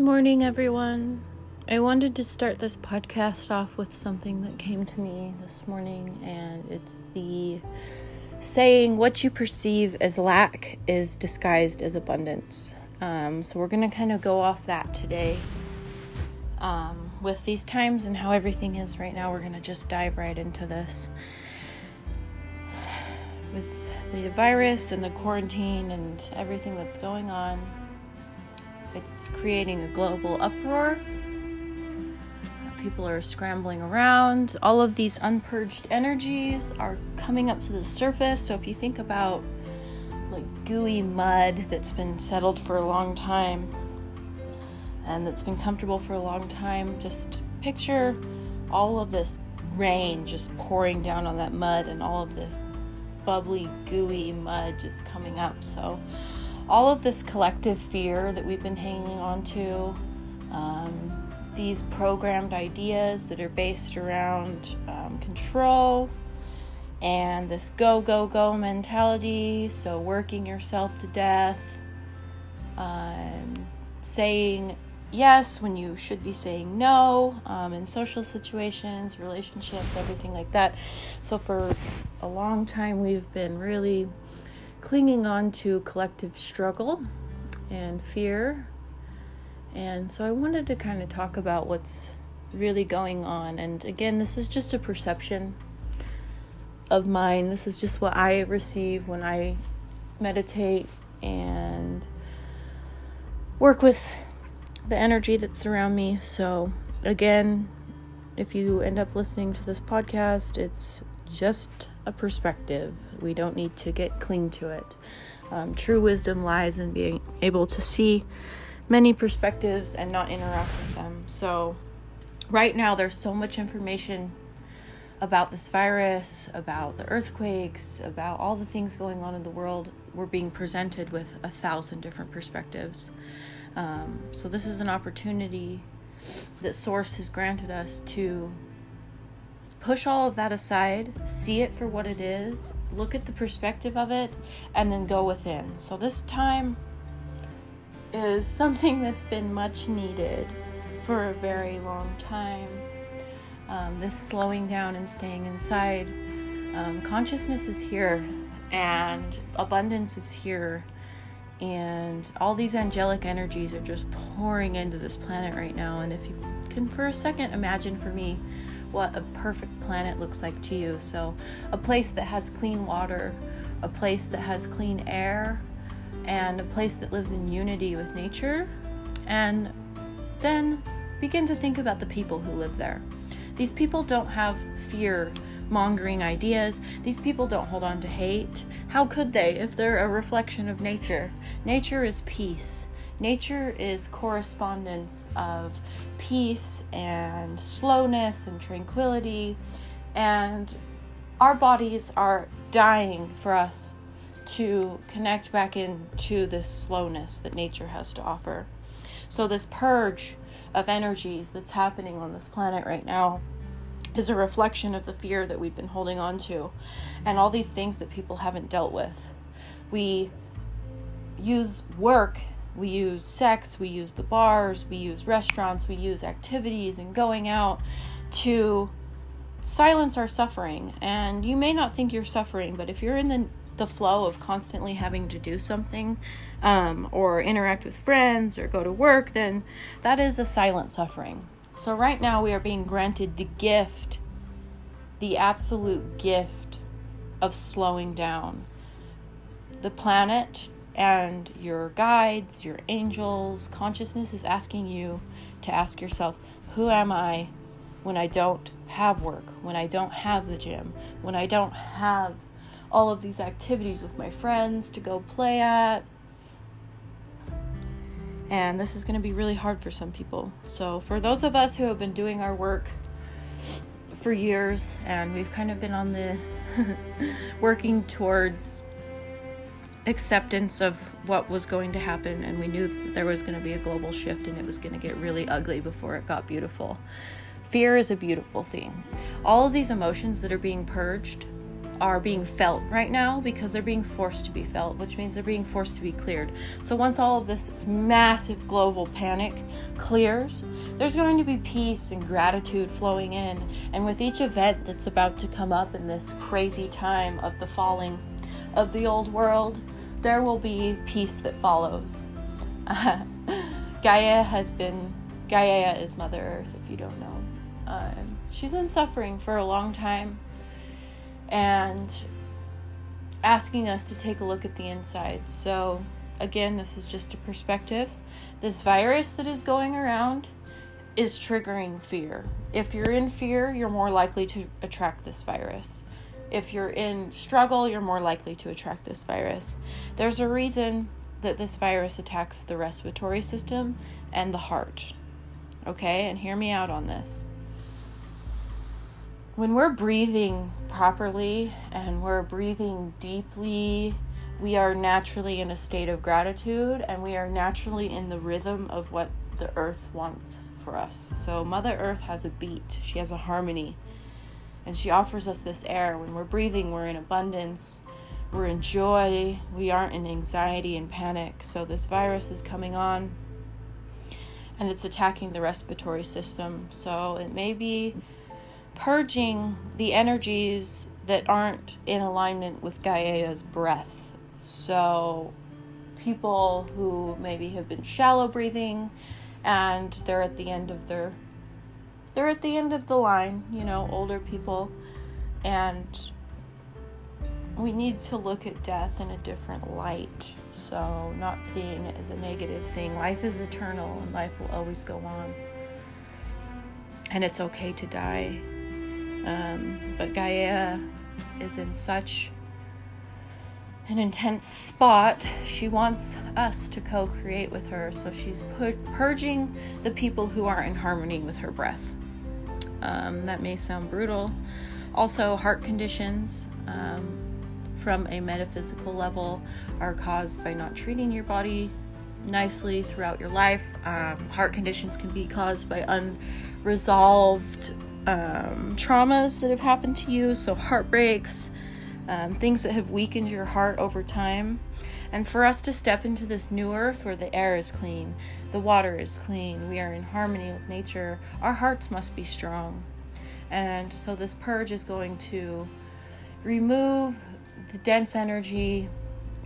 morning, everyone. I wanted to start this podcast off with something that came to me this morning, and it's the saying, What you perceive as lack is disguised as abundance. Um, so, we're going to kind of go off that today. Um, with these times and how everything is right now, we're going to just dive right into this. With the virus and the quarantine and everything that's going on, it's creating a global uproar. People are scrambling around. All of these unpurged energies are coming up to the surface. So if you think about like gooey mud that's been settled for a long time and that's been comfortable for a long time, just picture all of this rain just pouring down on that mud and all of this bubbly, gooey mud just coming up. So all of this collective fear that we've been hanging on to, um, these programmed ideas that are based around um, control and this go, go, go mentality. So, working yourself to death, um, saying yes when you should be saying no um, in social situations, relationships, everything like that. So, for a long time, we've been really clinging on to collective struggle and fear. And so I wanted to kind of talk about what's really going on. And again, this is just a perception of mine. This is just what I receive when I meditate and work with the energy that's around me. So, again, if you end up listening to this podcast, it's just a perspective. We don't need to get cling to it. Um, true wisdom lies in being able to see many perspectives and not interact with them. So, right now, there's so much information about this virus, about the earthquakes, about all the things going on in the world. We're being presented with a thousand different perspectives. Um, so, this is an opportunity that Source has granted us to push all of that aside, see it for what it is, look at the perspective of it, and then go within. So, this time is something that's been much needed for a very long time. Um, this slowing down and staying inside. Um, consciousness is here, and abundance is here, and all these angelic energies are just pouring into this planet right now. And if you can, for a second, imagine for me what a perfect planet looks like to you. So, a place that has clean water, a place that has clean air, and a place that lives in unity with nature. And then begin to think about the people who live there. These people don't have fear mongering ideas. These people don't hold on to hate. How could they if they're a reflection of nature? Nature is peace. Nature is correspondence of peace and slowness and tranquility, and our bodies are dying for us to connect back into this slowness that nature has to offer. So, this purge of energies that's happening on this planet right now is a reflection of the fear that we've been holding on to and all these things that people haven't dealt with. We use work we use sex, we use the bars, we use restaurants, we use activities and going out to silence our suffering. And you may not think you're suffering, but if you're in the the flow of constantly having to do something um, or interact with friends or go to work, then that is a silent suffering. So, right now, we are being granted the gift, the absolute gift of slowing down. The planet and your guides, your angels, consciousness is asking you to ask yourself, who am I when I don't have work, when I don't have the gym, when I don't have all of these activities with my friends to go play at? And this is going to be really hard for some people. So, for those of us who have been doing our work for years and we've kind of been on the working towards acceptance of what was going to happen and we knew there was going to be a global shift and it was going to get really ugly before it got beautiful. Fear is a beautiful thing. All of these emotions that are being purged are being felt right now because they're being forced to be felt, which means they're being forced to be cleared. So once all of this massive global panic clears, there's going to be peace and gratitude flowing in. And with each event that's about to come up in this crazy time of the falling of the old world, there will be peace that follows. Gaia has been, Gaia is Mother Earth, if you don't know. Um, she's been suffering for a long time and asking us to take a look at the inside. So, again, this is just a perspective. This virus that is going around is triggering fear. If you're in fear, you're more likely to attract this virus. If you're in struggle, you're more likely to attract this virus. There's a reason that this virus attacks the respiratory system and the heart. Okay, and hear me out on this when we're breathing properly and we're breathing deeply, we are naturally in a state of gratitude and we are naturally in the rhythm of what the earth wants for us. So, Mother Earth has a beat, she has a harmony, and she offers us this air. When we're breathing, we're in abundance, we're in joy, we aren't in anxiety and panic. So, this virus is coming on and it's attacking the respiratory system. So, it may be purging the energies that aren't in alignment with Gaia's breath. So, people who maybe have been shallow breathing and they're at the end of their they're at the end of the line, you know, older people and we need to look at death in a different light. So, not seeing it as a negative thing. Life is eternal and life will always go on. And it's okay to die. Um, but Gaia is in such an intense spot. She wants us to co create with her, so she's put, purging the people who aren't in harmony with her breath. Um, that may sound brutal. Also, heart conditions um, from a metaphysical level are caused by not treating your body nicely throughout your life. Um, heart conditions can be caused by unresolved um, traumas that have happened to you, so heartbreaks, um, things that have weakened your heart over time. And for us to step into this new earth where the air is clean, the water is clean, we are in harmony with nature, our hearts must be strong. And so this purge is going to remove the dense energy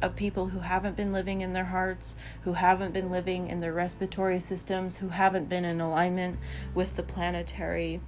of people who haven't been living in their hearts, who haven't been living in their respiratory systems, who haven't been in alignment with the planetary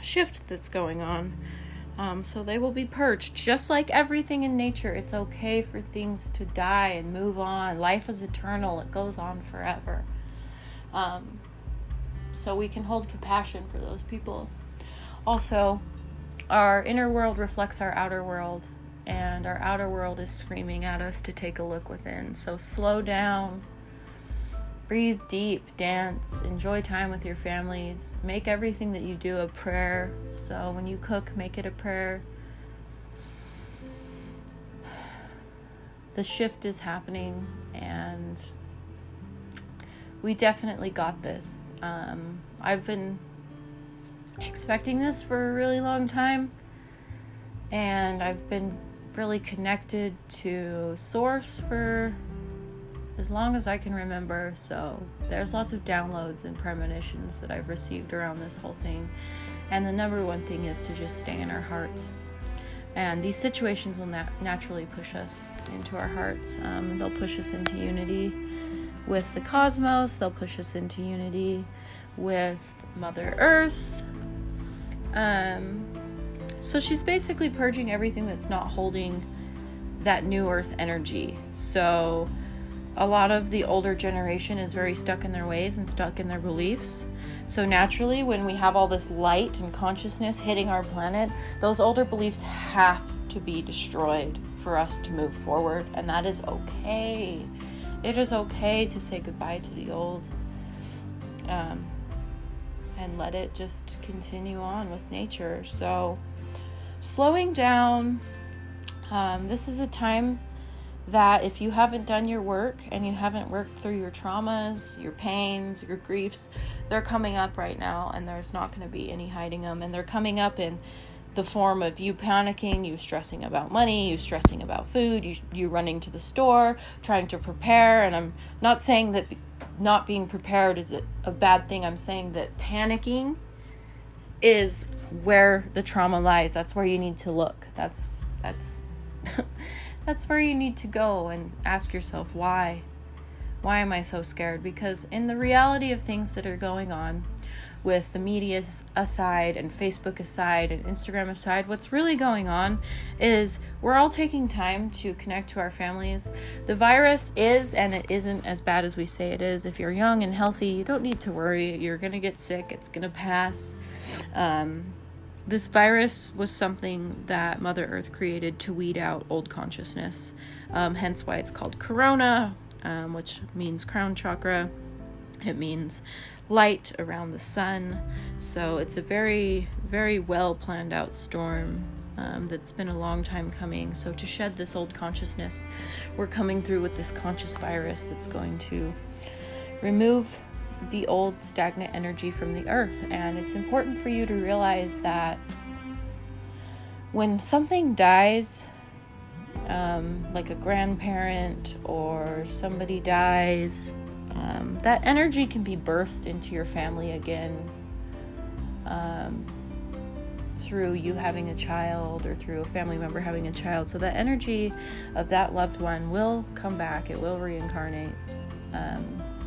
shift that's going on. Um, so they will be purged. Just like everything in nature, it's okay for things to die and move on. Life is eternal, it goes on forever. Um, so we can hold compassion for those people. Also, our inner world reflects our outer world, and our outer world is screaming at us to take a look within. So slow down breathe deep, dance, enjoy time with your families. Make everything that you do a prayer. So when you cook, make it a prayer. The shift is happening, and we definitely got this. Um, I've been expecting this for a really long time, and I've been really connected to Source for as long as I can remember. So there's lots of downloads and premonitions that I've received around this whole thing. And the number one thing is to just stay in our hearts. And these situations will nat- naturally push us into our hearts. Um, they'll push us into unity with the cosmos, they'll push us into unity with Mother Earth. Um, so she's basically purging everything that's not holding that new earth energy. So a lot of the older generation is very stuck in their ways and stuck in their beliefs. So, naturally, when we have all this light and consciousness hitting our planet, those older beliefs have to be destroyed for us to move forward, and that is okay. It is okay to say goodbye to the old um, and let it just continue on with nature. So, slowing down, um, this is a time that if you haven't done your work and you haven't worked through your traumas, your pains, your griefs, they're coming up right now and there's not going to be any hiding them. And they're coming up in the form of you panicking, you stressing about money, you stressing about food, you you running to the store, trying to prepare. And I'm not saying that not being prepared is a, a bad thing. I'm saying that panicking is where the trauma lies. That's where you need to look. That's that's that's where you need to go and ask yourself why. Why am I so scared? Because in the reality of things that are going on, with the media aside and Facebook aside and Instagram aside, what's really going on is we're all taking time to connect to our families. The virus is, and it isn't as bad as we say it is. If you're young and healthy, you don't need to worry. You're going to get sick, it's going to pass. Um, this virus was something that Mother Earth created to weed out old consciousness, um, hence why it's called Corona, um, which means crown chakra. It means light around the sun. So it's a very, very well planned out storm um, that's been a long time coming. So to shed this old consciousness, we're coming through with this conscious virus that's going to remove the old stagnant energy from the earth. And it's important for you to realize that when something dies, um, like a grandparent or somebody dies, um, that energy can be birthed into your family again um, through you having a child or through a family member having a child. So, the energy of that loved one will come back, it will reincarnate. Um,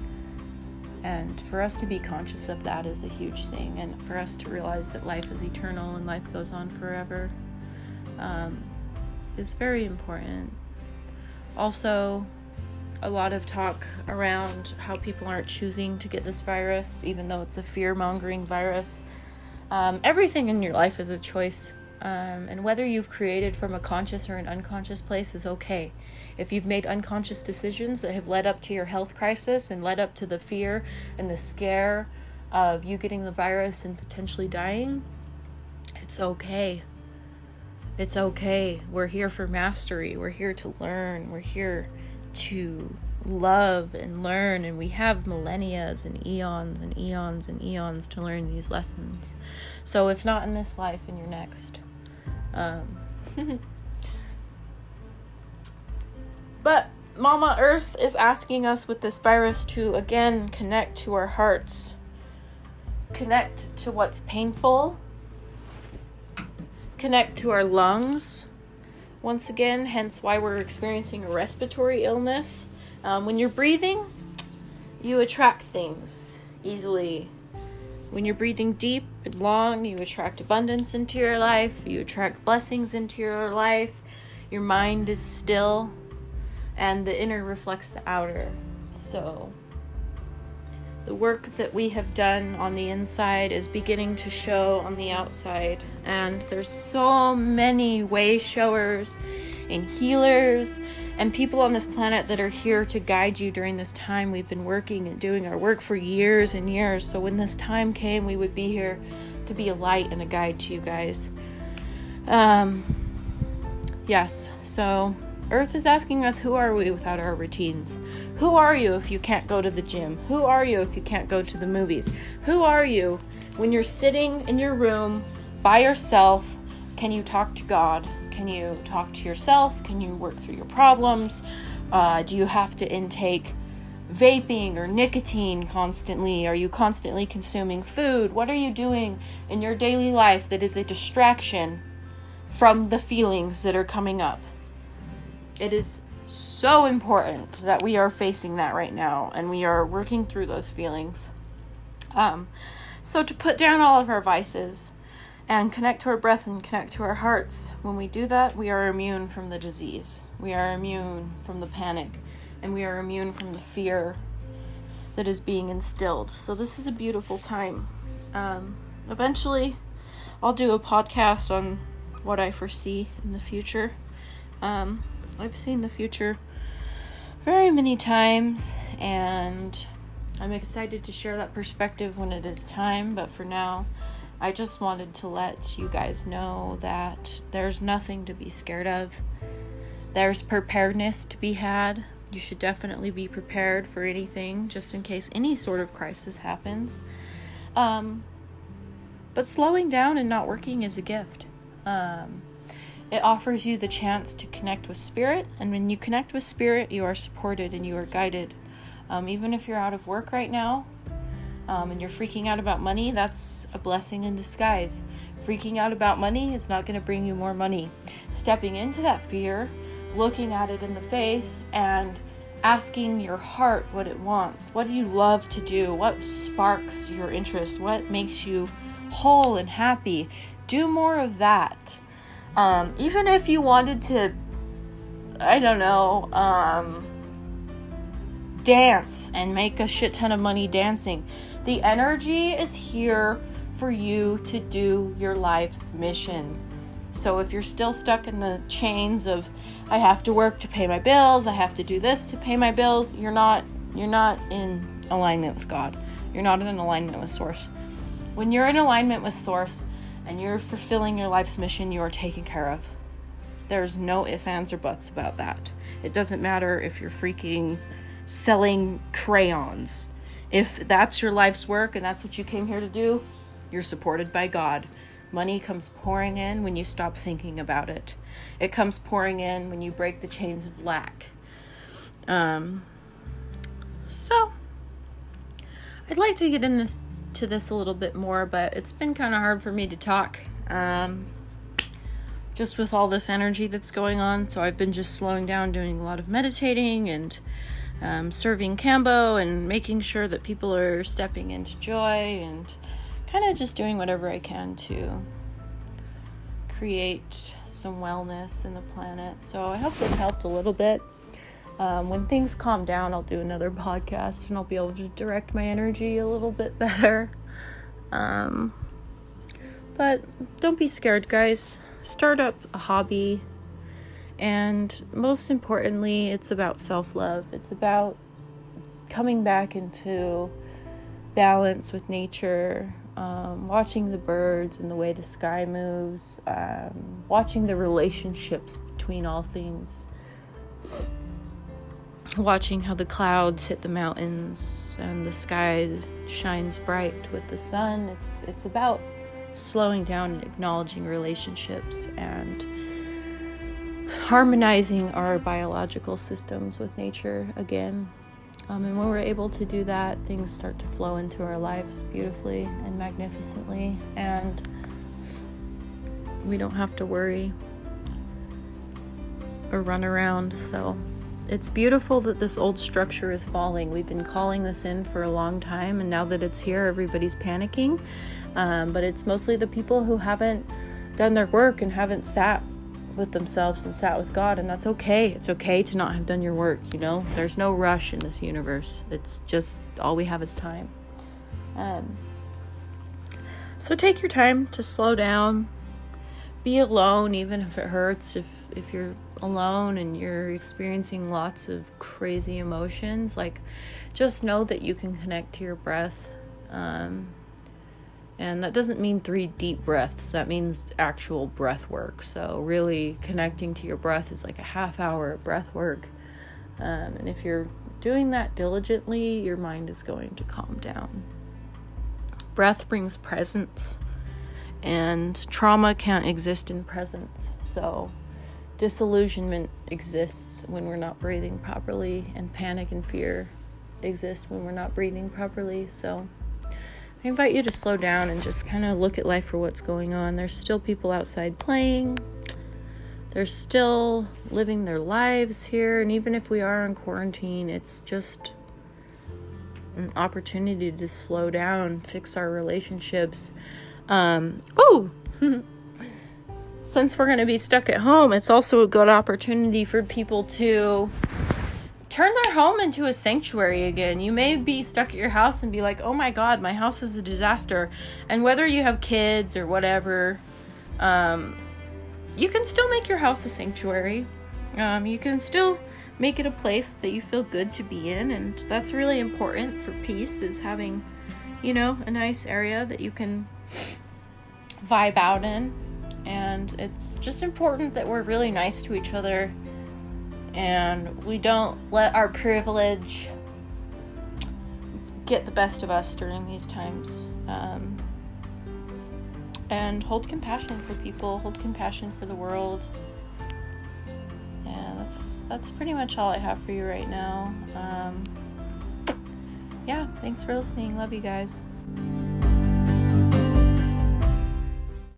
and for us to be conscious of that is a huge thing, and for us to realize that life is eternal and life goes on forever um, is very important. Also, a lot of talk around how people aren't choosing to get this virus, even though it's a fear mongering virus. Um, everything in your life is a choice. Um, and whether you've created from a conscious or an unconscious place is okay. If you've made unconscious decisions that have led up to your health crisis and led up to the fear and the scare of you getting the virus and potentially dying, it's okay. It's okay. We're here for mastery. We're here to learn. We're here to love and learn, and we have millennia and eons and eons and eons to learn these lessons. So, if not in this life, in your next. Um, but Mama Earth is asking us with this virus to again connect to our hearts, connect to what's painful, connect to our lungs once again, hence why we're experiencing a respiratory illness. Um, when you're breathing, you attract things easily. When you're breathing deep and long, you attract abundance into your life, you attract blessings into your life, your mind is still, and the inner reflects the outer. So, the work that we have done on the inside is beginning to show on the outside. And there's so many way showers and healers and people on this planet that are here to guide you during this time we've been working and doing our work for years and years so when this time came we would be here to be a light and a guide to you guys um yes so Earth is asking us, who are we without our routines? Who are you if you can't go to the gym? Who are you if you can't go to the movies? Who are you when you're sitting in your room by yourself? Can you talk to God? Can you talk to yourself? Can you work through your problems? Uh, do you have to intake vaping or nicotine constantly? Are you constantly consuming food? What are you doing in your daily life that is a distraction from the feelings that are coming up? It is so important that we are facing that right now and we are working through those feelings. Um, so, to put down all of our vices and connect to our breath and connect to our hearts, when we do that, we are immune from the disease. We are immune from the panic and we are immune from the fear that is being instilled. So, this is a beautiful time. Um, eventually, I'll do a podcast on what I foresee in the future. Um, I've seen the future very many times, and I'm excited to share that perspective when it is time. But for now, I just wanted to let you guys know that there's nothing to be scared of. There's preparedness to be had. You should definitely be prepared for anything, just in case any sort of crisis happens. Um, but slowing down and not working is a gift. Um, it offers you the chance to connect with spirit, and when you connect with spirit, you are supported and you are guided. Um, even if you're out of work right now um, and you're freaking out about money, that's a blessing in disguise. Freaking out about money is not going to bring you more money. Stepping into that fear, looking at it in the face, and asking your heart what it wants. What do you love to do? What sparks your interest? What makes you whole and happy? Do more of that. Um, even if you wanted to, I don't know, um, dance and make a shit ton of money dancing. The energy is here for you to do your life's mission. So if you're still stuck in the chains of I have to work to pay my bills, I have to do this to pay my bills, you're not you're not in alignment with God. You're not in alignment with source. When you're in alignment with source and you're fulfilling your life's mission, you are taken care of. There's no ifs, ands, or buts about that. It doesn't matter if you're freaking selling crayons. If that's your life's work and that's what you came here to do, you're supported by God. Money comes pouring in when you stop thinking about it. It comes pouring in when you break the chains of lack. Um, so, I'd like to get in this to this a little bit more, but it's been kind of hard for me to talk. Um, just with all this energy that's going on, so I've been just slowing down, doing a lot of meditating and um, serving kambo and making sure that people are stepping into joy and kind of just doing whatever I can to create some wellness in the planet. So I hope this helped a little bit. Um, when things calm down, I'll do another podcast and I'll be able to direct my energy a little bit better. Um, but don't be scared, guys. Start up a hobby. And most importantly, it's about self love. It's about coming back into balance with nature, um, watching the birds and the way the sky moves, um, watching the relationships between all things, watching how the clouds hit the mountains and the sky shines bright with the sun. It's it's about slowing down and acknowledging relationships and harmonizing our biological systems with nature again. Um, and when we're able to do that, things start to flow into our lives beautifully and magnificently, and we don't have to worry or run around. So it's beautiful that this old structure is falling. We've been calling this in for a long time, and now that it's here, everybody's panicking. Um, but it's mostly the people who haven't done their work and haven't sat with themselves and sat with God, and that's okay. It's okay to not have done your work, you know? There's no rush in this universe. It's just all we have is time. Um, so take your time to slow down. Be alone, even if it hurts. If if you're alone and you're experiencing lots of crazy emotions, like just know that you can connect to your breath. Um, and that doesn't mean three deep breaths, that means actual breath work. So, really connecting to your breath is like a half hour of breath work. Um, and if you're doing that diligently, your mind is going to calm down. Breath brings presence, and trauma can't exist in presence. So, disillusionment exists when we're not breathing properly, and panic and fear exist when we're not breathing properly. So, I invite you to slow down and just kind of look at life for what's going on. There's still people outside playing. They're still living their lives here, and even if we are in quarantine, it's just an opportunity to slow down, fix our relationships. Um, oh, since we're going to be stuck at home, it's also a good opportunity for people to turn their home into a sanctuary again. You may be stuck at your house and be like, oh my god, my house is a disaster. And whether you have kids or whatever, um, you can still make your house a sanctuary. Um, you can still make it a place that you feel good to be in. And that's really important for peace, is having, you know, a nice area that you can vibe out in. And it's just important that we're really nice to each other and we don't let our privilege get the best of us during these times. Um, and hold compassion for people, hold compassion for the world. Yeah, that's that's pretty much all I have for you right now. Um, yeah, thanks for listening. Love you guys.